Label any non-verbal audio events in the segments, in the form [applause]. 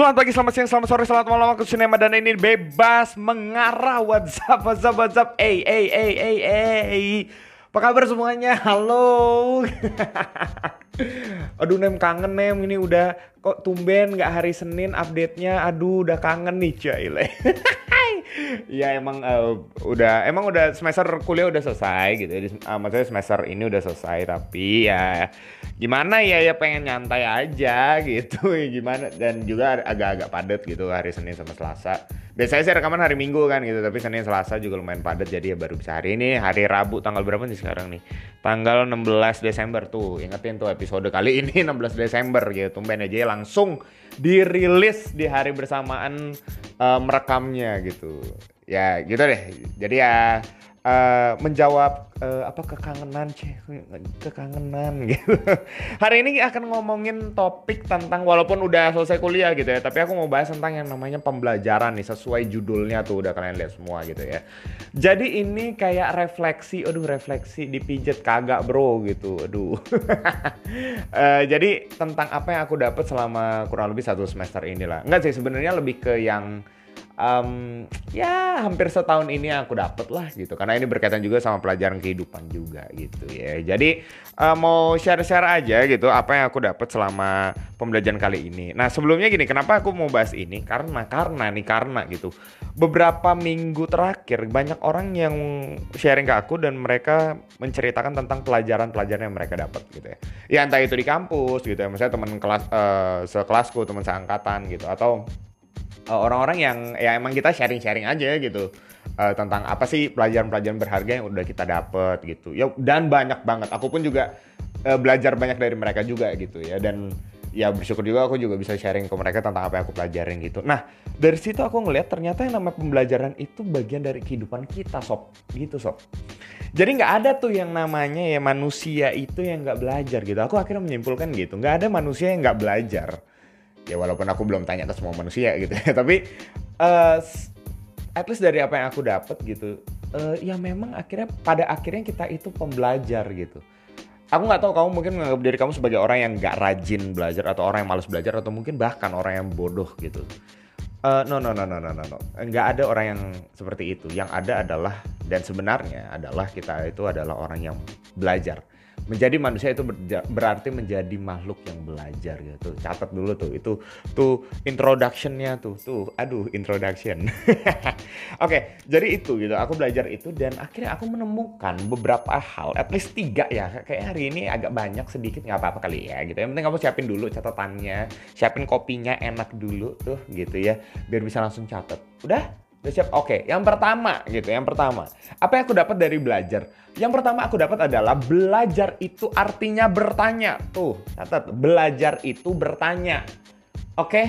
Selamat pagi, selamat siang, selamat sore, selamat malam. Aku Sinema dan ini bebas mengarah. WhatsApp, WhatsApp, WhatsApp Eh, eh, eh, eh, eh Apa kabar semuanya? Halo. [laughs] Aduh Nem kangen Nem Ini udah kok tumben gak hari Senin update-nya Aduh udah kangen nih Cile [laughs] ya emang uh, udah emang udah semester kuliah udah selesai gitu. Jadi, uh, maksudnya semester ini udah selesai tapi ya gimana ya ya pengen nyantai aja gitu. [laughs] gimana dan juga agak-agak padat gitu hari Senin sama Selasa. Biasanya sih rekaman hari Minggu kan gitu, tapi Senin Selasa juga lumayan padat jadi ya baru bisa hari ini hari Rabu tanggal berapa nih sekarang nih? Tanggal 16 Desember tuh. Ingetin tuh episode kali ini [laughs] 16 Desember gitu. Tumben aja langsung dirilis di hari bersamaan uh, merekamnya gitu. Ya gitu deh. Jadi ya uh, menjawab uh, apa kekangenan ceh kekangenan [laughs] gitu. Hari ini akan ngomongin topik tentang walaupun udah selesai kuliah gitu ya tapi aku mau bahas tentang yang namanya pembelajaran nih sesuai judulnya tuh udah kalian lihat semua gitu ya. Jadi ini kayak refleksi aduh refleksi dipijet kagak bro gitu aduh. Uh, [laughs] jadi tentang apa yang aku dapat selama kurang lebih satu semester inilah. Enggak sih sebenarnya lebih ke yang um, ya hampir setahun ini aku dapet lah gitu. Karena ini berkaitan juga sama pelajaran kehidupan juga gitu ya. Jadi uh, mau share-share aja gitu apa yang aku dapat selama pembelajaran kali ini. Nah sebelumnya gini kenapa aku mau bahas ini? Karena karena nih karena gitu. Beberapa minggu terakhir banyak orang yang sharing ke aku dan mereka menceritakan tentang pelajaran-pelajaran yang mereka dapat gitu ya. Ya entah itu di kampus gitu ya. Misalnya teman kelas uh, sekelasku teman seangkatan gitu. Atau orang-orang yang ya emang kita sharing-sharing aja gitu. Uh, tentang apa sih pelajaran-pelajaran berharga yang udah kita dapet gitu. Ya dan banyak banget. Aku pun juga uh, belajar banyak dari mereka juga gitu ya. Dan ya bersyukur juga aku juga bisa sharing ke mereka tentang apa yang aku pelajarin gitu. Nah dari situ aku ngeliat ternyata yang namanya pembelajaran itu bagian dari kehidupan kita sob, gitu sob. Jadi nggak ada tuh yang namanya ya manusia itu yang nggak belajar gitu. Aku akhirnya menyimpulkan gitu, nggak ada manusia yang nggak belajar ya walaupun aku belum tanya ke semua manusia gitu ya [laughs] tapi uh, at least dari apa yang aku dapat gitu uh, ya memang akhirnya pada akhirnya kita itu pembelajar gitu. Aku nggak tahu kamu mungkin menganggap diri kamu sebagai orang yang nggak rajin belajar atau orang yang malas belajar atau mungkin bahkan orang yang bodoh gitu. Uh, no no no no no no no. Nggak ada orang yang seperti itu. Yang ada adalah dan sebenarnya adalah kita itu adalah orang yang belajar menjadi manusia itu berarti menjadi makhluk yang belajar gitu. Catat dulu tuh itu tuh introductionnya tuh tuh aduh introduction. [laughs] Oke, okay, jadi itu gitu. Aku belajar itu dan akhirnya aku menemukan beberapa hal, at least tiga ya. Kayak hari ini agak banyak sedikit nggak apa-apa kali ya gitu. Yang penting kamu siapin dulu catatannya, siapin kopinya enak dulu tuh gitu ya, biar bisa langsung catat. Udah? Udah siap? Oke, okay. yang pertama gitu, yang pertama. Apa yang aku dapat dari belajar? Yang pertama aku dapat adalah belajar itu artinya bertanya. Tuh, catat, belajar itu bertanya. Oke? Okay?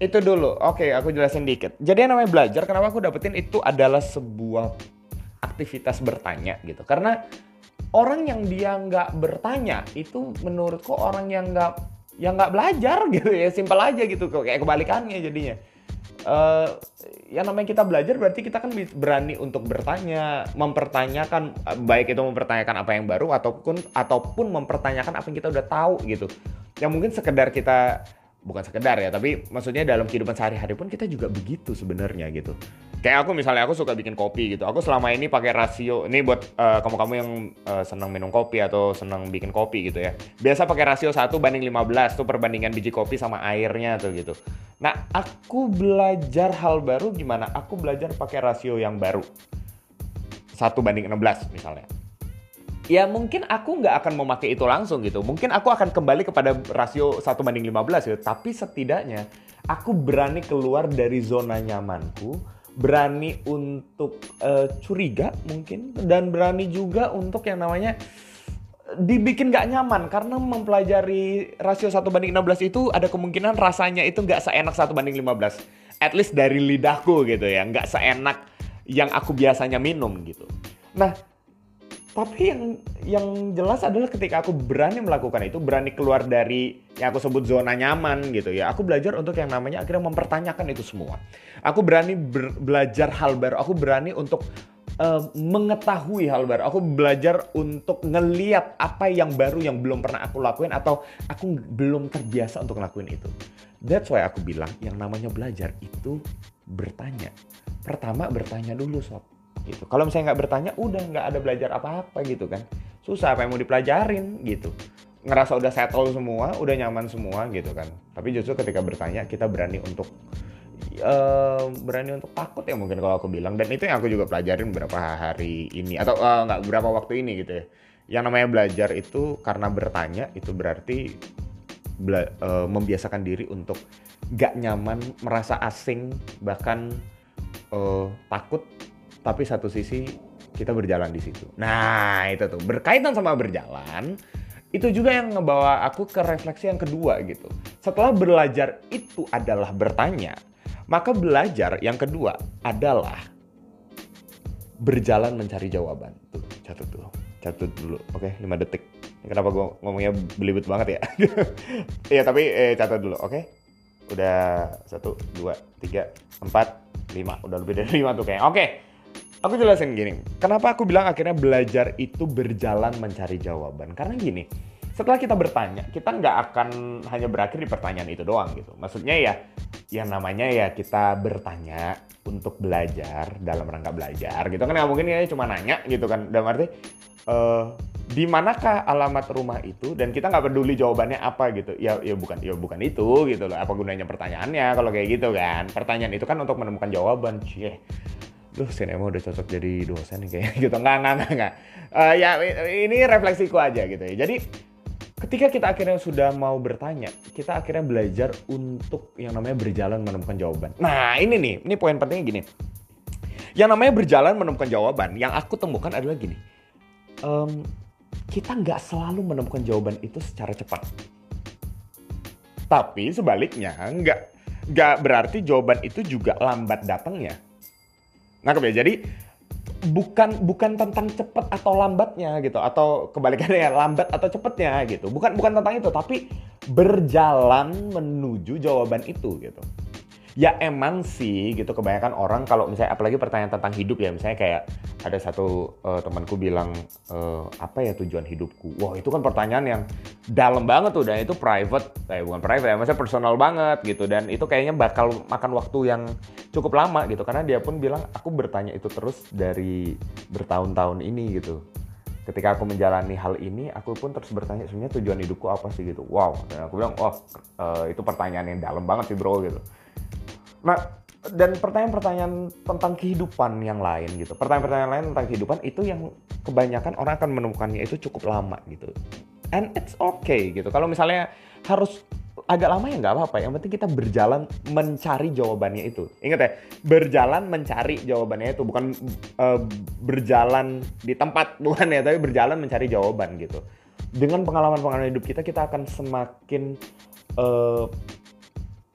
Itu dulu. Oke, okay, aku jelasin dikit. Jadi yang namanya belajar, kenapa aku dapetin itu adalah sebuah aktivitas bertanya gitu. Karena orang yang dia nggak bertanya itu menurutku orang yang nggak yang nggak belajar [laughs] gitu ya simpel aja gitu kayak kebalikannya jadinya uh, yang namanya kita belajar berarti kita kan berani untuk bertanya, mempertanyakan baik itu mempertanyakan apa yang baru ataupun ataupun mempertanyakan apa yang kita udah tahu gitu. Yang mungkin sekedar kita bukan sekedar ya, tapi maksudnya dalam kehidupan sehari-hari pun kita juga begitu sebenarnya gitu. Kayak aku misalnya aku suka bikin kopi gitu. Aku selama ini pakai rasio ini buat uh, kamu-kamu yang uh, senang minum kopi atau senang bikin kopi gitu ya. Biasa pakai rasio 1 banding 15 tuh perbandingan biji kopi sama airnya tuh gitu. Nah aku belajar hal baru gimana? Aku belajar pakai rasio yang baru. 1 banding 16 misalnya ya mungkin aku nggak akan memakai itu langsung gitu. Mungkin aku akan kembali kepada rasio 1 banding 15 gitu. Tapi setidaknya aku berani keluar dari zona nyamanku berani untuk uh, curiga mungkin dan berani juga untuk yang namanya dibikin gak nyaman karena mempelajari rasio 1 banding 16 itu ada kemungkinan rasanya itu gak seenak 1 banding 15 at least dari lidahku gitu ya gak seenak yang aku biasanya minum gitu nah tapi yang yang jelas adalah ketika aku berani melakukan itu berani keluar dari yang aku sebut zona nyaman gitu ya aku belajar untuk yang namanya akhirnya mempertanyakan itu semua aku berani belajar hal baru aku berani untuk uh, mengetahui hal baru. Aku belajar untuk ngeliat apa yang baru yang belum pernah aku lakuin atau aku belum terbiasa untuk ngelakuin itu. That's why aku bilang yang namanya belajar itu bertanya. Pertama bertanya dulu sob. Gitu. Kalau misalnya nggak bertanya, udah nggak ada belajar apa-apa gitu kan. Susah apa yang mau dipelajarin gitu. Ngerasa udah settle semua, udah nyaman semua gitu kan. Tapi justru ketika bertanya kita berani untuk uh, berani untuk takut ya mungkin kalau aku bilang dan itu yang aku juga pelajarin beberapa hari ini atau uh, nggak beberapa waktu ini gitu ya yang namanya belajar itu karena bertanya itu berarti bela uh, membiasakan diri untuk gak nyaman merasa asing bahkan uh, takut tapi satu sisi kita berjalan di situ nah itu tuh berkaitan sama berjalan itu juga yang ngebawa aku ke refleksi yang kedua gitu. Setelah belajar itu adalah bertanya, maka belajar yang kedua adalah berjalan mencari jawaban. Tuh, catat dulu. Catat dulu. Oke, 5 detik. Kenapa gue ngomongnya belibet banget ya? [laughs] Iya, tapi eh, catat dulu. Oke. Udah satu, dua, tiga, empat, lima. Udah lebih dari lima tuh kayaknya. Oke. Aku jelasin gini. Kenapa aku bilang akhirnya belajar itu berjalan mencari jawaban? Karena gini, setelah kita bertanya, kita nggak akan hanya berakhir di pertanyaan itu doang gitu. Maksudnya ya, yang namanya ya kita bertanya untuk belajar dalam rangka belajar gitu kan nggak mungkin ya cuma nanya gitu kan. Dalam arti uh, di manakah alamat rumah itu dan kita nggak peduli jawabannya apa gitu. Ya ya bukan ya bukan itu gitu loh. Apa gunanya pertanyaannya kalau kayak gitu kan? Pertanyaan itu kan untuk menemukan jawaban. Cie duh si Nemo udah cocok jadi dosen nih kayak [laughs] gitu nggak nggak nggak nggak uh, ya ini refleksiku aja gitu ya jadi ketika kita akhirnya sudah mau bertanya, kita akhirnya belajar untuk yang namanya berjalan menemukan jawaban. Nah ini nih, ini poin pentingnya gini. Yang namanya berjalan menemukan jawaban, yang aku temukan adalah gini. Um, kita nggak selalu menemukan jawaban itu secara cepat. Tapi sebaliknya, nggak nggak berarti jawaban itu juga lambat datangnya. Nah, ya? Jadi bukan bukan tentang cepet atau lambatnya gitu atau kebalikannya lambat atau cepetnya gitu bukan bukan tentang itu tapi berjalan menuju jawaban itu gitu ya emang sih gitu. Kebanyakan orang kalau misalnya apalagi pertanyaan tentang hidup ya. Misalnya kayak ada satu uh, temanku bilang uh, apa ya tujuan hidupku? Wah itu kan pertanyaan yang dalam banget tuh. Dan itu private. Eh bukan private ya maksudnya personal banget gitu. Dan itu kayaknya bakal makan waktu yang cukup lama gitu. Karena dia pun bilang aku bertanya itu terus dari bertahun-tahun ini gitu. Ketika aku menjalani hal ini aku pun terus bertanya sebenarnya tujuan hidupku apa sih? Gitu. Wow. Dan aku bilang oh, uh, itu pertanyaan yang dalam banget sih bro gitu dan pertanyaan-pertanyaan tentang kehidupan yang lain gitu. Pertanyaan-pertanyaan lain tentang kehidupan itu yang kebanyakan orang akan menemukannya itu cukup lama gitu. And it's okay gitu. Kalau misalnya harus agak lama ya nggak apa-apa. Yang penting kita berjalan mencari jawabannya itu. Ingat ya, berjalan mencari jawabannya itu bukan uh, berjalan di tempat [laughs] bukan ya, tapi berjalan mencari jawaban gitu. Dengan pengalaman-pengalaman hidup kita, kita akan semakin uh,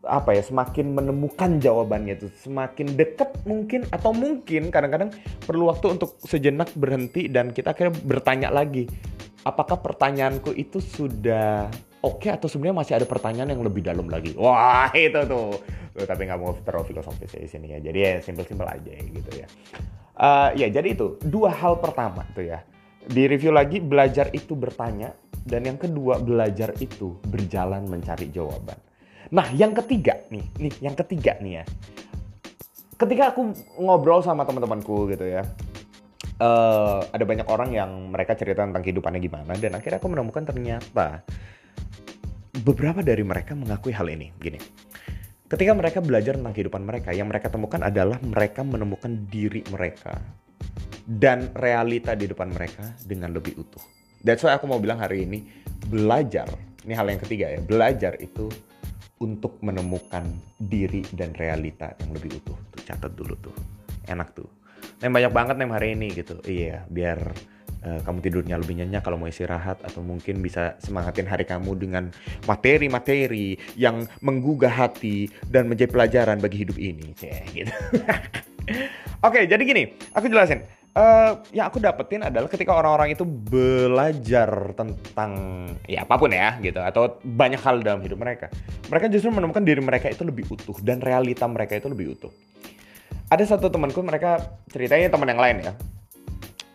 apa ya semakin menemukan jawabannya itu semakin dekat mungkin atau mungkin kadang-kadang perlu waktu untuk sejenak berhenti dan kita akhirnya bertanya lagi apakah pertanyaanku itu sudah oke okay, atau sebenarnya masih ada pertanyaan yang lebih dalam lagi? Wah [laughs] itu tuh, tuh tapi nggak mau terlalu filosofis di sini ya. Jadi ya simpel-simpel aja gitu ya. Uh, ya jadi itu dua hal pertama tuh ya. Di review lagi belajar itu bertanya dan yang kedua belajar itu berjalan mencari jawaban Nah, yang ketiga nih, nih yang ketiga nih ya. Ketika aku ngobrol sama teman-temanku gitu ya, uh, ada banyak orang yang mereka cerita tentang kehidupannya gimana dan akhirnya aku menemukan ternyata beberapa dari mereka mengakui hal ini. Gini, ketika mereka belajar tentang kehidupan mereka, yang mereka temukan adalah mereka menemukan diri mereka dan realita di depan mereka dengan lebih utuh. That's why aku mau bilang hari ini belajar. Ini hal yang ketiga ya, belajar itu untuk menemukan diri dan realita yang lebih utuh. Tuh catat dulu tuh. Enak tuh. Nem banyak banget nem hari ini gitu. Iya, biar uh, kamu tidurnya lebih nyenyak kalau mau istirahat atau mungkin bisa semangatin hari kamu dengan materi-materi yang menggugah hati dan menjadi pelajaran bagi hidup ini. Gitu. [laughs] Oke, jadi gini, aku jelasin uh, yang aku dapetin adalah ketika orang-orang itu belajar tentang ya apa pun ya gitu atau banyak hal dalam hidup mereka. Mereka justru menemukan diri mereka itu lebih utuh dan realita mereka itu lebih utuh. Ada satu temanku mereka ceritanya teman yang lain ya.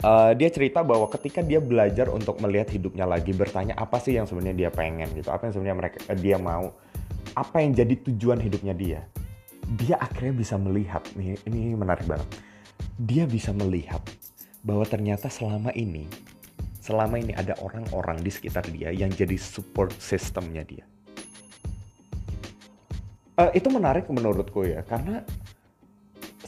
Uh, dia cerita bahwa ketika dia belajar untuk melihat hidupnya lagi bertanya apa sih yang sebenarnya dia pengen gitu apa yang sebenarnya mereka uh, dia mau apa yang jadi tujuan hidupnya dia dia akhirnya bisa melihat nih ini menarik banget dia bisa melihat bahwa ternyata selama ini selama ini ada orang-orang di sekitar dia yang jadi support sistemnya dia uh, itu menarik menurutku ya karena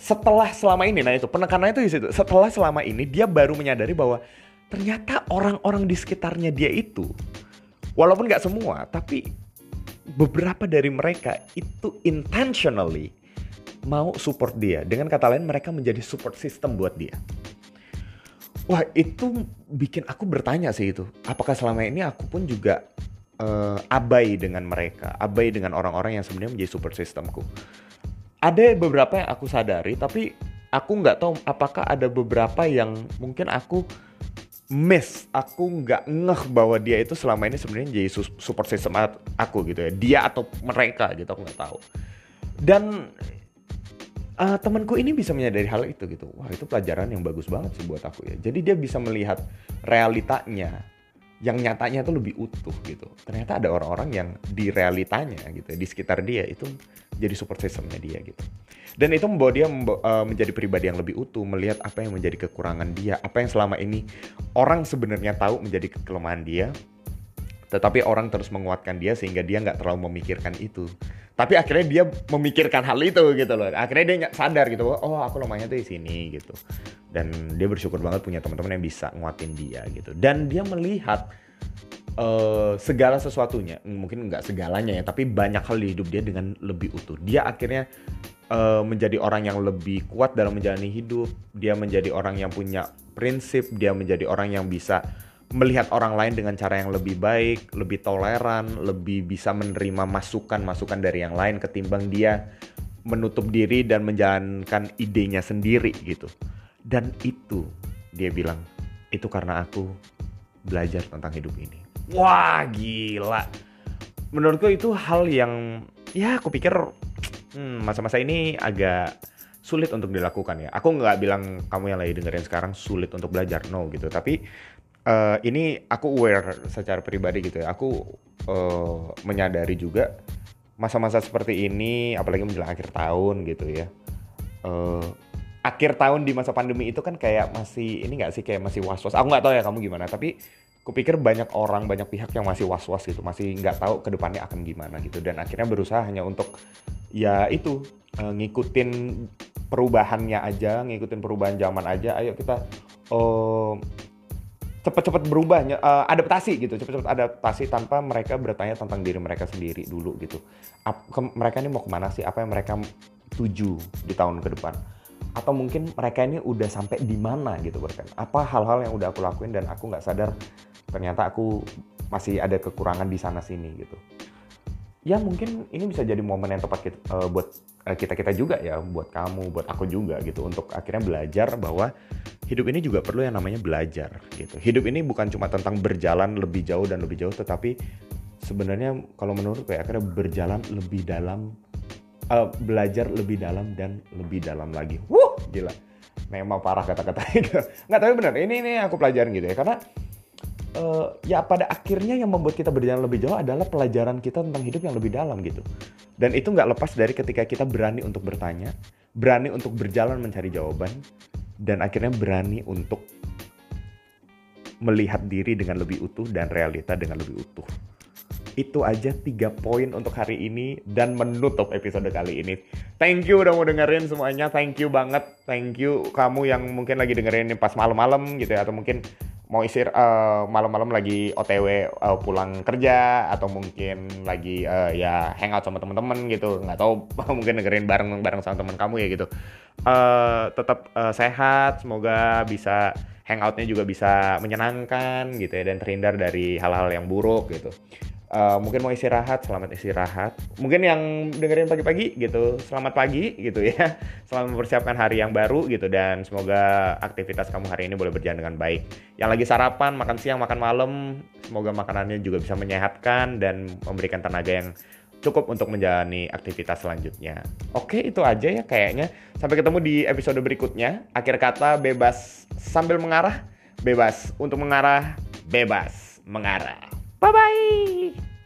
setelah selama ini, nah itu penekanannya itu di situ. Setelah selama ini dia baru menyadari bahwa ternyata orang-orang di sekitarnya dia itu, walaupun nggak semua, tapi beberapa dari mereka itu intentionally mau support dia. Dengan kata lain mereka menjadi support system buat dia. Wah itu bikin aku bertanya sih itu. Apakah selama ini aku pun juga uh, abai dengan mereka, abai dengan orang-orang yang sebenarnya menjadi support systemku ada beberapa yang aku sadari tapi aku nggak tahu apakah ada beberapa yang mungkin aku miss aku nggak ngeh bahwa dia itu selama ini sebenarnya jadi support system aku gitu ya dia atau mereka gitu aku nggak tahu dan uh, temanku ini bisa menyadari hal itu gitu. Wah itu pelajaran yang bagus banget sih buat aku ya. Jadi dia bisa melihat realitanya yang nyatanya itu lebih utuh gitu. Ternyata ada orang-orang yang di realitanya gitu di sekitar dia itu jadi support systemnya dia gitu. Dan itu membawa dia uh, menjadi pribadi yang lebih utuh melihat apa yang menjadi kekurangan dia apa yang selama ini orang sebenarnya tahu menjadi kelemahan dia tetapi orang terus menguatkan dia sehingga dia nggak terlalu memikirkan itu tapi akhirnya dia memikirkan hal itu gitu loh. Akhirnya dia sadar gitu oh aku lemahnya tuh di sini gitu. Dan dia bersyukur banget punya teman-teman yang bisa nguatin dia gitu. Dan dia melihat uh, segala sesuatunya mungkin nggak segalanya ya tapi banyak hal di hidup dia dengan lebih utuh. Dia akhirnya uh, menjadi orang yang lebih kuat dalam menjalani hidup. Dia menjadi orang yang punya prinsip. Dia menjadi orang yang bisa melihat orang lain dengan cara yang lebih baik, lebih toleran, lebih bisa menerima masukan-masukan dari yang lain ketimbang dia menutup diri dan menjalankan idenya sendiri gitu. Dan itu dia bilang, itu karena aku belajar tentang hidup ini. Wah gila. Menurutku itu hal yang ya aku pikir hmm, masa-masa ini agak sulit untuk dilakukan ya. Aku nggak bilang kamu yang lagi dengerin sekarang sulit untuk belajar, no gitu. Tapi uh, ini aku aware secara pribadi gitu ya. Aku uh, menyadari juga masa-masa seperti ini, apalagi menjelang akhir tahun gitu ya. Uh, akhir tahun di masa pandemi itu kan kayak masih ini nggak sih kayak masih was-was. Aku nggak tahu ya kamu gimana, tapi kupikir banyak orang banyak pihak yang masih was-was gitu, masih nggak tahu ke depannya akan gimana gitu. Dan akhirnya berusaha hanya untuk ya itu uh, ngikutin perubahannya aja, ngikutin perubahan zaman aja. Ayo kita uh, cepat-cepat berubah uh, adaptasi gitu cepat-cepat adaptasi tanpa mereka bertanya tentang diri mereka sendiri dulu gitu. Ap, ke, mereka ini mau ke mana sih? Apa yang mereka tuju di tahun ke depan? Atau mungkin mereka ini udah sampai di mana gitu bahkan apa hal-hal yang udah aku lakuin dan aku nggak sadar ternyata aku masih ada kekurangan di sana sini gitu? Ya mungkin ini bisa jadi momen yang tepat kita, uh, buat uh, kita kita juga ya buat kamu buat aku juga gitu untuk akhirnya belajar bahwa hidup ini juga perlu yang namanya belajar gitu. Hidup ini bukan cuma tentang berjalan lebih jauh dan lebih jauh, tetapi sebenarnya kalau menurut kayak akhirnya berjalan lebih dalam, uh, belajar lebih dalam dan lebih dalam lagi. Wuh, gila. Memang parah kata-kata itu. Nggak, tapi benar. Ini ini aku pelajarin gitu ya, karena uh, ya pada akhirnya yang membuat kita berjalan lebih jauh adalah pelajaran kita tentang hidup yang lebih dalam gitu. Dan itu nggak lepas dari ketika kita berani untuk bertanya, berani untuk berjalan mencari jawaban, dan akhirnya berani untuk melihat diri dengan lebih utuh dan realita dengan lebih utuh. Itu aja tiga poin untuk hari ini dan menutup episode kali ini. Thank you udah mau dengerin semuanya. Thank you banget. Thank you kamu yang mungkin lagi dengerin ini pas malam-malam gitu ya atau mungkin mau isir uh, malam-malam lagi OTW uh, pulang kerja atau mungkin lagi uh, ya hangout sama teman-teman gitu. Nggak tahu [laughs] mungkin dengerin bareng bareng sama teman kamu ya gitu. Uh, tetap uh, sehat semoga bisa hangoutnya juga bisa menyenangkan gitu ya dan terhindar dari hal-hal yang buruk gitu uh, mungkin mau istirahat, selamat istirahat. Mungkin yang dengerin pagi-pagi gitu, selamat pagi gitu ya. [laughs] Selamat mempersiapkan hari yang baru gitu dan semoga aktivitas kamu hari ini boleh berjalan dengan baik. Yang lagi sarapan, makan siang, makan malam, semoga makanannya juga bisa menyehatkan dan memberikan tenaga yang cukup untuk menjalani aktivitas selanjutnya. Oke, itu aja ya kayaknya. Sampai ketemu di episode berikutnya. Akhir kata bebas sambil mengarah, bebas untuk mengarah, bebas mengarah. 拜拜。